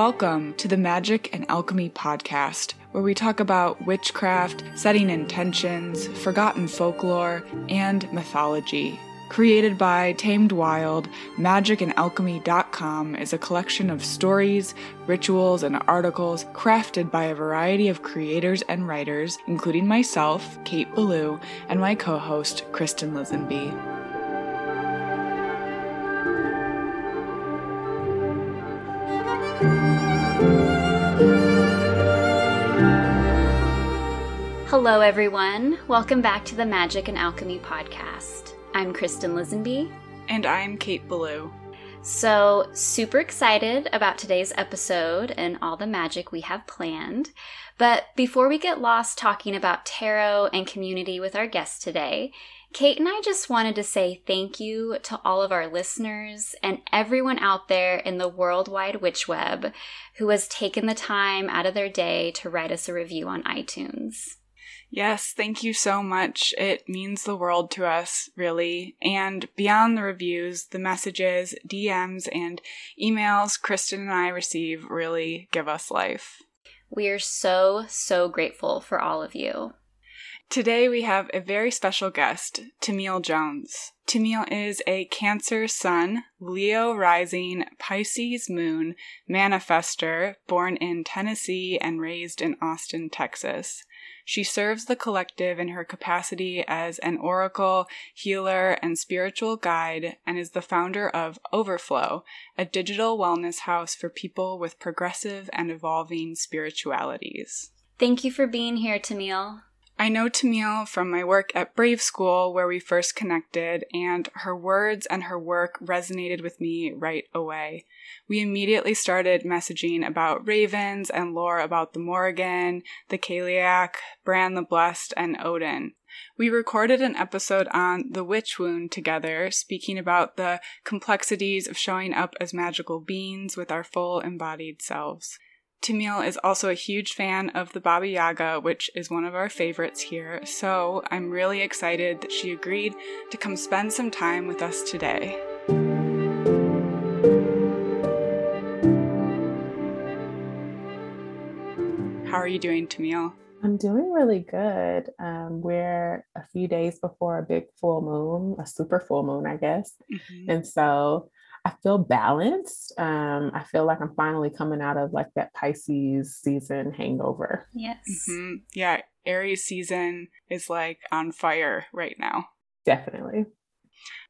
Welcome to the Magic and Alchemy podcast, where we talk about witchcraft, setting intentions, forgotten folklore, and mythology. Created by Tamed Wild, magicandalchemy.com is a collection of stories, rituals, and articles crafted by a variety of creators and writers, including myself, Kate Ballou, and my co host, Kristen Lisenby. Hello, everyone. Welcome back to the Magic and Alchemy podcast. I'm Kristen Lisenby. And I'm Kate Ballou. So, super excited about today's episode and all the magic we have planned. But before we get lost talking about tarot and community with our guest today, Kate and I just wanted to say thank you to all of our listeners and everyone out there in the worldwide witch web who has taken the time out of their day to write us a review on iTunes. Yes, thank you so much. It means the world to us, really. And beyond the reviews, the messages, DMs, and emails Kristen and I receive really give us life. We are so, so grateful for all of you. Today we have a very special guest, Tamil Jones. Tamil is a Cancer Sun, Leo Rising, Pisces Moon, manifester, born in Tennessee and raised in Austin, Texas. She serves the collective in her capacity as an oracle, healer, and spiritual guide, and is the founder of Overflow, a digital wellness house for people with progressive and evolving spiritualities. Thank you for being here, Tamil. I know Tamil from my work at Brave School, where we first connected, and her words and her work resonated with me right away. We immediately started messaging about ravens and lore about the Morrigan, the Cailleach, Bran the Blessed, and Odin. We recorded an episode on the witch wound together, speaking about the complexities of showing up as magical beings with our full embodied selves. Tamil is also a huge fan of the Baba Yaga, which is one of our favorites here, so I'm really excited that she agreed to come spend some time with us today. How are you doing, Tamil? I'm doing really good. Um, we're a few days before a big full moon, a super full moon, I guess. Mm-hmm. And so I feel balanced. Um, I feel like I'm finally coming out of like that Pisces season hangover. Yes. Mm-hmm. Yeah. Aries season is like on fire right now. Definitely.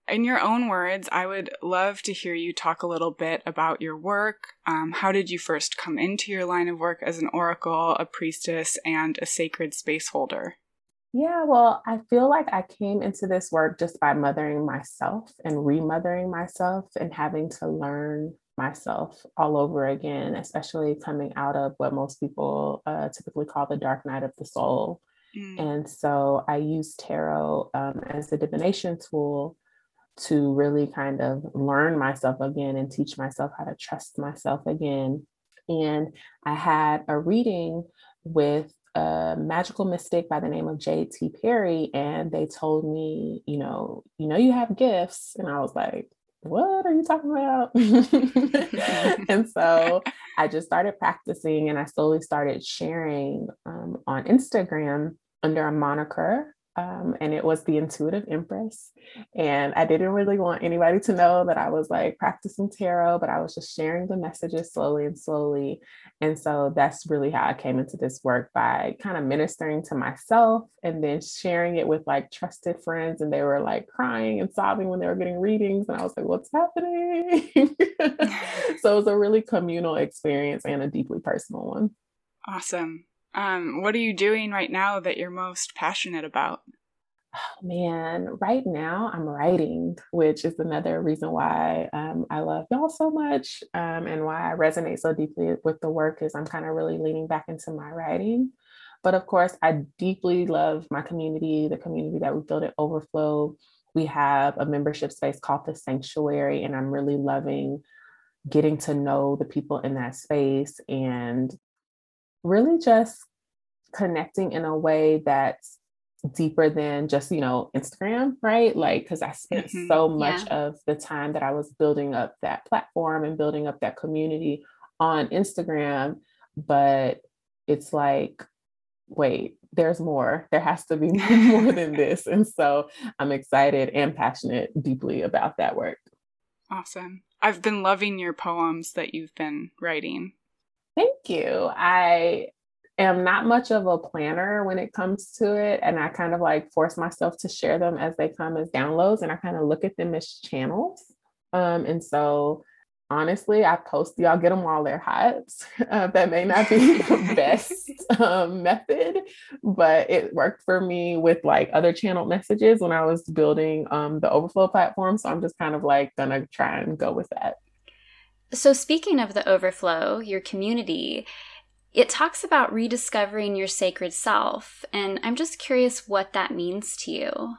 In your own words, I would love to hear you talk a little bit about your work. Um, how did you first come into your line of work as an oracle, a priestess, and a sacred space holder? Yeah, well, I feel like I came into this work just by mothering myself and remothering myself and having to learn myself all over again, especially coming out of what most people uh, typically call the dark night of the soul. Mm. And so I use tarot um, as a divination tool to really kind of learn myself again and teach myself how to trust myself again. And I had a reading with a magical mystic by the name of J.T. Perry, and they told me, you know, you know, you have gifts, and I was like, what are you talking about? and so I just started practicing, and I slowly started sharing um, on Instagram under a moniker um, and it was the intuitive empress and i didn't really want anybody to know that i was like practicing tarot but i was just sharing the messages slowly and slowly and so that's really how i came into this work by kind of ministering to myself and then sharing it with like trusted friends and they were like crying and sobbing when they were getting readings and i was like what's happening? So it was a really communal experience and a deeply personal one. Awesome um, what are you doing right now that you're most passionate about? Oh, man, right now I'm writing, which is another reason why um, I love y'all so much um, and why I resonate so deeply with the work is I'm kind of really leaning back into my writing. But of course, I deeply love my community, the community that we built at Overflow. We have a membership space called The Sanctuary, and I'm really loving getting to know the people in that space and really just connecting in a way that's deeper than just you know instagram right like because i spent mm-hmm. so much yeah. of the time that i was building up that platform and building up that community on Instagram, but it's like, wait, there's more. There has to be more than this. And so I'm excited and passionate deeply about that work. Awesome. I've been loving your poems that you've been writing. Thank you. I am not much of a planner when it comes to it. And I kind of like force myself to share them as they come as downloads. And I kind of look at them as channels. Um, and so honestly, I post y'all get them while they're hot. Uh, that may not be the best um, method, but it worked for me with like other channeled messages when I was building um, the Overflow platform. So I'm just kind of like gonna try and go with that. So, speaking of the Overflow, your community, it talks about rediscovering your sacred self. And I'm just curious what that means to you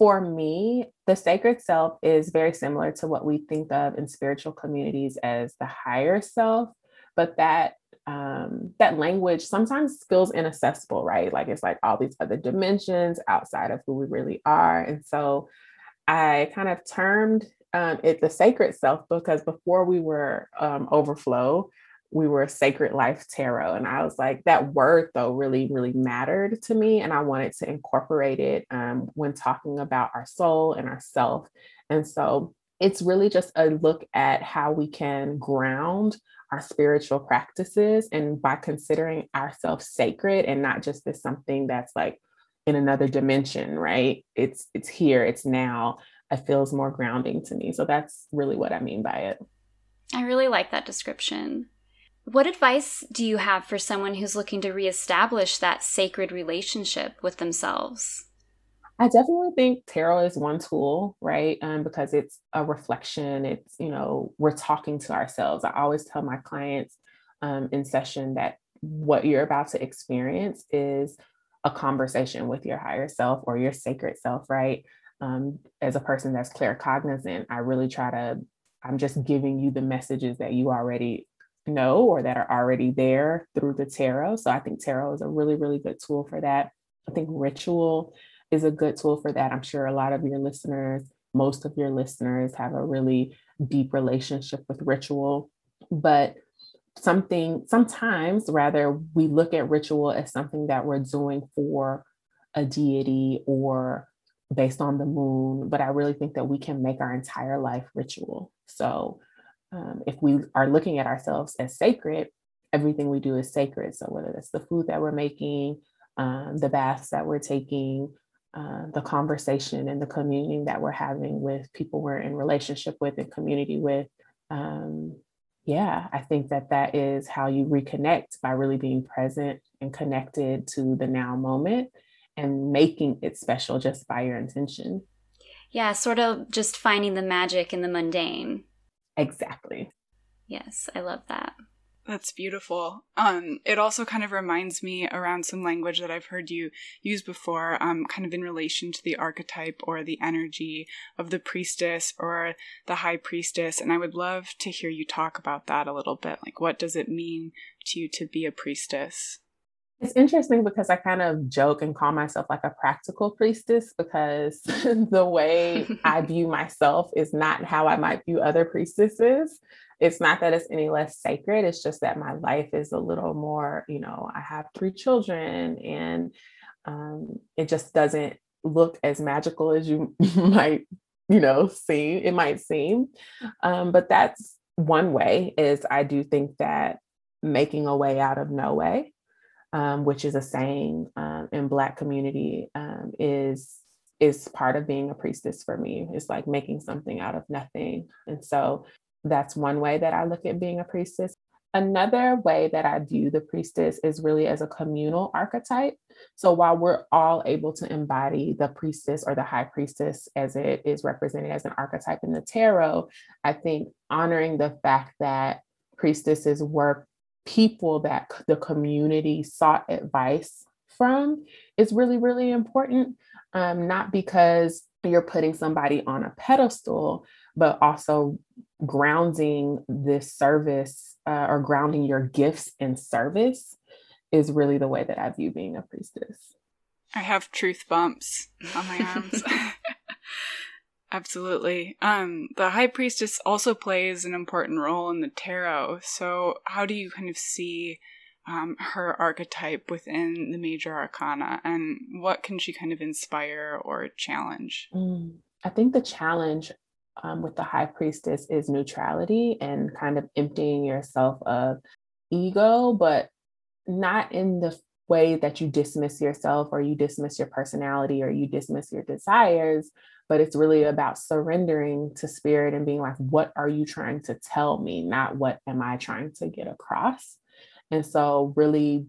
for me, the sacred self is very similar to what we think of in spiritual communities as the higher self, but that um, that language sometimes feels inaccessible, right? Like it's like all these other dimensions outside of who we really are. And so I kind of termed um, it the sacred self because before we were um, overflow, we were Sacred Life Tarot. And I was like, that word though really, really mattered to me. And I wanted to incorporate it um, when talking about our soul and our self. And so it's really just a look at how we can ground our spiritual practices and by considering ourselves sacred and not just as something that's like in another dimension, right? It's it's here, it's now. It feels more grounding to me. So that's really what I mean by it. I really like that description. What advice do you have for someone who's looking to reestablish that sacred relationship with themselves? I definitely think tarot is one tool, right? Um, because it's a reflection. It's, you know, we're talking to ourselves. I always tell my clients um, in session that what you're about to experience is a conversation with your higher self or your sacred self, right? Um, as a person that's claircognizant, I really try to, I'm just giving you the messages that you already know or that are already there through the tarot. So I think tarot is a really, really good tool for that. I think ritual is a good tool for that. I'm sure a lot of your listeners, most of your listeners have a really deep relationship with ritual, but something sometimes rather we look at ritual as something that we're doing for a deity or based on the moon, but I really think that we can make our entire life ritual. So um, if we are looking at ourselves as sacred, everything we do is sacred. So whether that's the food that we're making, um, the baths that we're taking, uh, the conversation and the communion that we're having with people we're in relationship with and community with. Um, yeah, I think that that is how you reconnect by really being present and connected to the now moment and making it special just by your intention. Yeah, sort of just finding the magic in the mundane. Exactly. Yes, I love that. That's beautiful. Um, it also kind of reminds me around some language that I've heard you use before, um, kind of in relation to the archetype or the energy of the priestess or the high priestess. And I would love to hear you talk about that a little bit. Like, what does it mean to you to be a priestess? It's interesting because I kind of joke and call myself like a practical priestess because the way I view myself is not how I might view other priestesses. It's not that it's any less sacred, it's just that my life is a little more, you know, I have three children and um, it just doesn't look as magical as you might, you know, seem, it might seem. Um, but that's one way is I do think that making a way out of no way um, which is a saying um, in Black community, um, is is part of being a priestess for me. It's like making something out of nothing, and so that's one way that I look at being a priestess. Another way that I view the priestess is really as a communal archetype. So while we're all able to embody the priestess or the high priestess as it is represented as an archetype in the tarot, I think honoring the fact that priestesses work people that the community sought advice from is really, really important. Um, not because you're putting somebody on a pedestal, but also grounding this service uh, or grounding your gifts in service is really the way that I view being a priestess. I have truth bumps on my arms. Absolutely. Um, the high priestess also plays an important role in the tarot. So, how do you kind of see um, her archetype within the major arcana, and what can she kind of inspire or challenge? Mm, I think the challenge um, with the high priestess is neutrality and kind of emptying yourself of ego, but not in the way that you dismiss yourself or you dismiss your personality or you dismiss your desires, but it's really about surrendering to spirit and being like, what are you trying to tell me? Not what am I trying to get across? And so, really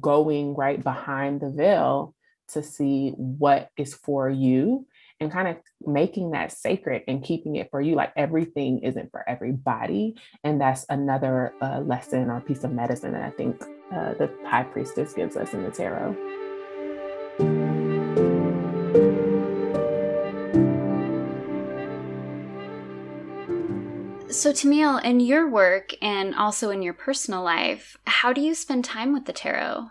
going right behind the veil to see what is for you and kind of making that sacred and keeping it for you. Like everything isn't for everybody. And that's another uh, lesson or piece of medicine that I think uh, the high priestess gives us in the tarot. So, Tamil, in your work and also in your personal life, how do you spend time with the tarot?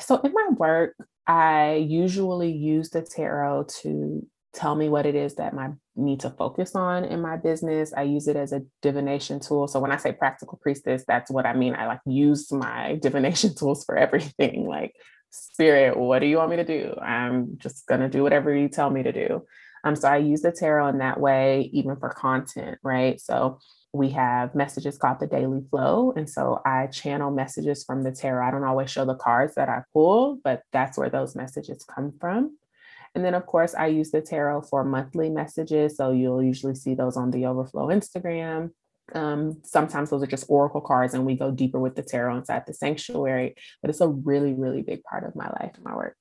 So, in my work, I usually use the tarot to tell me what it is that I need to focus on in my business. I use it as a divination tool. So when I say practical priestess, that's what I mean. I like use my divination tools for everything. Like, spirit, what do you want me to do? I'm just gonna do whatever you tell me to do. Um, so I use the tarot in that way, even for content, right? So we have messages called the daily flow. And so I channel messages from the tarot. I don't always show the cards that I pull, but that's where those messages come from. And then, of course, I use the tarot for monthly messages. So you'll usually see those on the Overflow Instagram. Um, sometimes those are just oracle cards, and we go deeper with the tarot inside the sanctuary. But it's a really, really big part of my life and my work.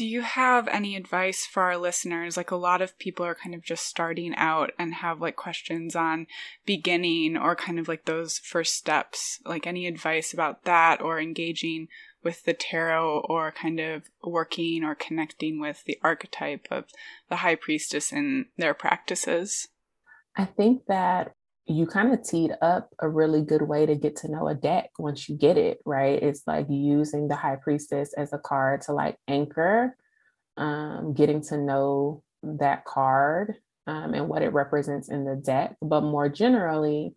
Do you have any advice for our listeners? Like a lot of people are kind of just starting out and have like questions on beginning or kind of like those first steps. Like any advice about that or engaging with the tarot or kind of working or connecting with the archetype of the high priestess in their practices? I think that you kind of teed up a really good way to get to know a deck once you get it, right? It's like using the high priestess as a card to like anchor, um, getting to know that card um, and what it represents in the deck. But more generally,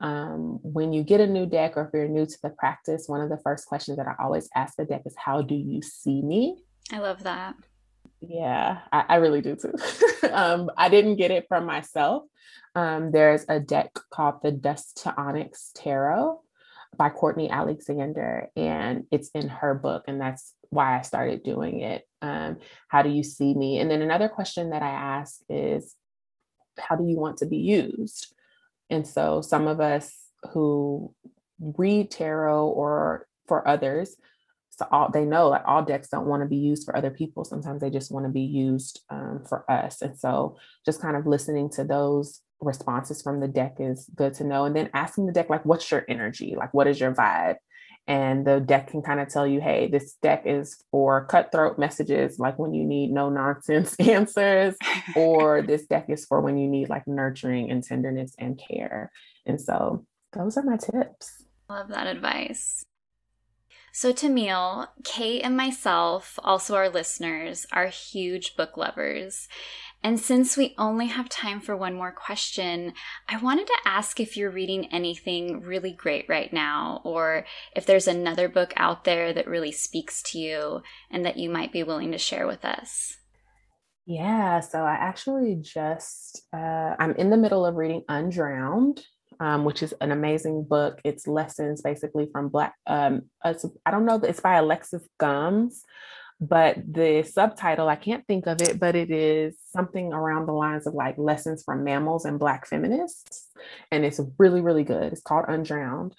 um, when you get a new deck or if you're new to the practice, one of the first questions that I always ask the deck is, How do you see me? I love that. Yeah, I, I really do too. um, I didn't get it from myself. Um, there's a deck called the Dust II Onyx Tarot by Courtney Alexander, and it's in her book, and that's why I started doing it. Um, how do you see me? And then another question that I ask is, How do you want to be used? And so some of us who read tarot or for others, so all they know like all decks don't want to be used for other people. Sometimes they just want to be used um, for us. And so just kind of listening to those responses from the deck is good to know. And then asking the deck, like, what's your energy? Like, what is your vibe? and the deck can kind of tell you hey this deck is for cutthroat messages like when you need no nonsense answers or this deck is for when you need like nurturing and tenderness and care and so those are my tips love that advice so, Tamil, Kate, and myself, also our listeners, are huge book lovers. And since we only have time for one more question, I wanted to ask if you're reading anything really great right now, or if there's another book out there that really speaks to you and that you might be willing to share with us. Yeah, so I actually just, uh, I'm in the middle of reading Undrowned, um, which is an amazing book. It's lessons basically from Black, um, I don't know, it's by Alexis Gumbs but the subtitle i can't think of it but it is something around the lines of like lessons from mammals and black feminists and it's really really good it's called undrowned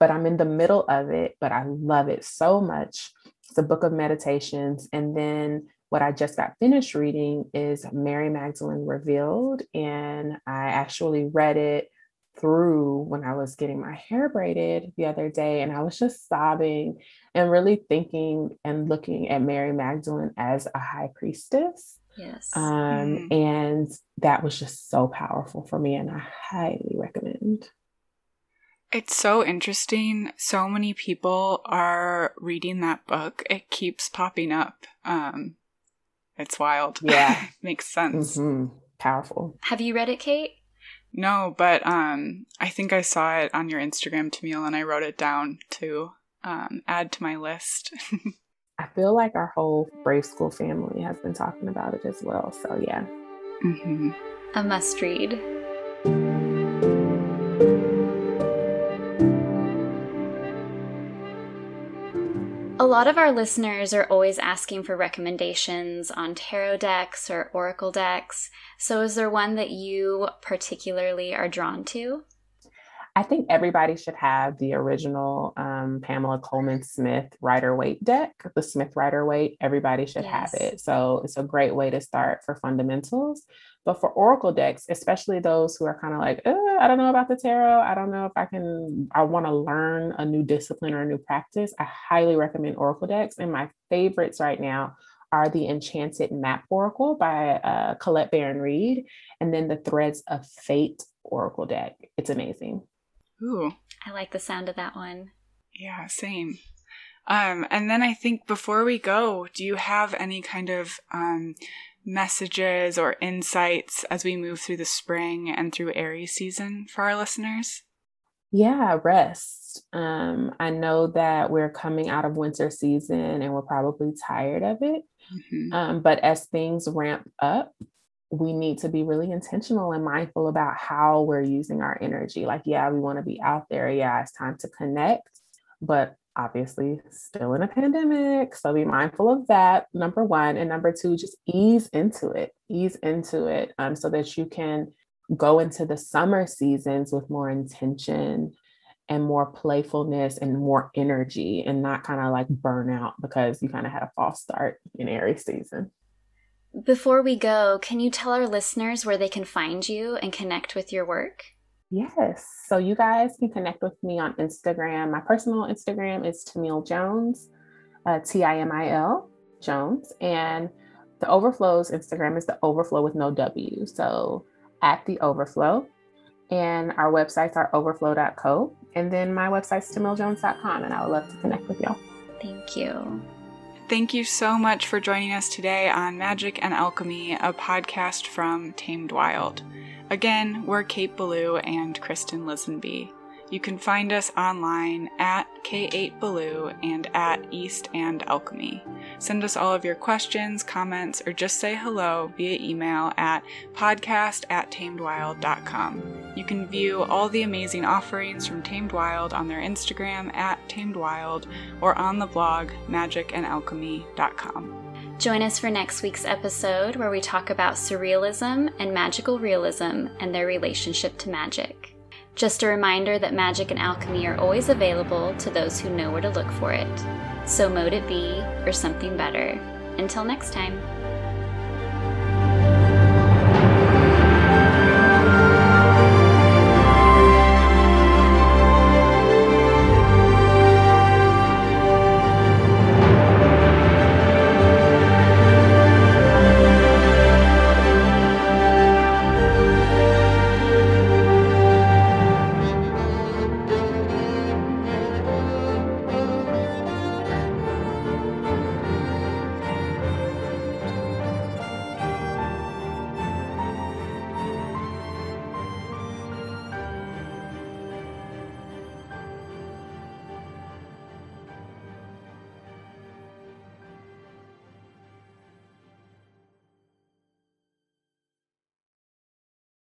but i'm in the middle of it but i love it so much it's a book of meditations and then what I just got finished reading is Mary Magdalene Revealed, and I actually read it through when I was getting my hair braided the other day, and I was just sobbing and really thinking and looking at Mary Magdalene as a high priestess. Yes. Um, mm-hmm. And that was just so powerful for me, and I highly recommend. It's so interesting. So many people are reading that book. It keeps popping up. Um, It's wild. Yeah. Makes sense. Mm-hmm. Powerful. Have you read it, Kate? No, but um, I think I saw it on your Instagram, Tamil, and I wrote it down to um, add to my list. I feel like our whole Brave School family has been talking about it as well. So, yeah. Mm-hmm. A must read. Lot of our listeners are always asking for recommendations on tarot decks or oracle decks. So, is there one that you particularly are drawn to? I think everybody should have the original um, Pamela Colman Smith Rider Waite deck, the Smith Rider Waite. Everybody should yes. have it. So it's a great way to start for fundamentals. But for Oracle decks, especially those who are kind of like, I don't know about the tarot. I don't know if I can, I want to learn a new discipline or a new practice. I highly recommend Oracle decks. And my favorites right now are the Enchanted Map Oracle by uh, Colette Baron Reid, and then the Threads of Fate Oracle deck. It's amazing. Ooh. I like the sound of that one. Yeah, same. Um, and then I think before we go, do you have any kind of um, messages or insights as we move through the spring and through Aries season for our listeners? Yeah, rest. Um, I know that we're coming out of winter season and we're probably tired of it. Mm-hmm. Um, but as things ramp up, we need to be really intentional and mindful about how we're using our energy. Like, yeah, we want to be out there. Yeah, it's time to connect, but obviously still in a pandemic. So be mindful of that, number one. And number two, just ease into it, ease into it um, so that you can go into the summer seasons with more intention and more playfulness and more energy and not kind of like burnout because you kind of had a false start in Aries season. Before we go, can you tell our listeners where they can find you and connect with your work? Yes. So you guys can connect with me on Instagram. My personal Instagram is Tamil Jones, uh, T I M I L Jones. And the Overflow's Instagram is the Overflow with no W. So at the Overflow. And our websites are overflow.co. And then my website's tamiljones.com. And I would love to connect with y'all. Thank you. Thank you so much for joining us today on Magic and Alchemy, a podcast from Tamed Wild. Again, we're Kate Ballou and Kristen Lisenby. You can find us online at K8Ballou and at East and Alchemy. Send us all of your questions, comments, or just say hello via email at podcast at tamedwild.com. You can view all the amazing offerings from Tamed Wild on their Instagram at Tamed Wild or on the blog magicandalchemy.com. Join us for next week's episode where we talk about surrealism and magical realism and their relationship to magic. Just a reminder that magic and alchemy are always available to those who know where to look for it. So mote it be, or something better. Until next time.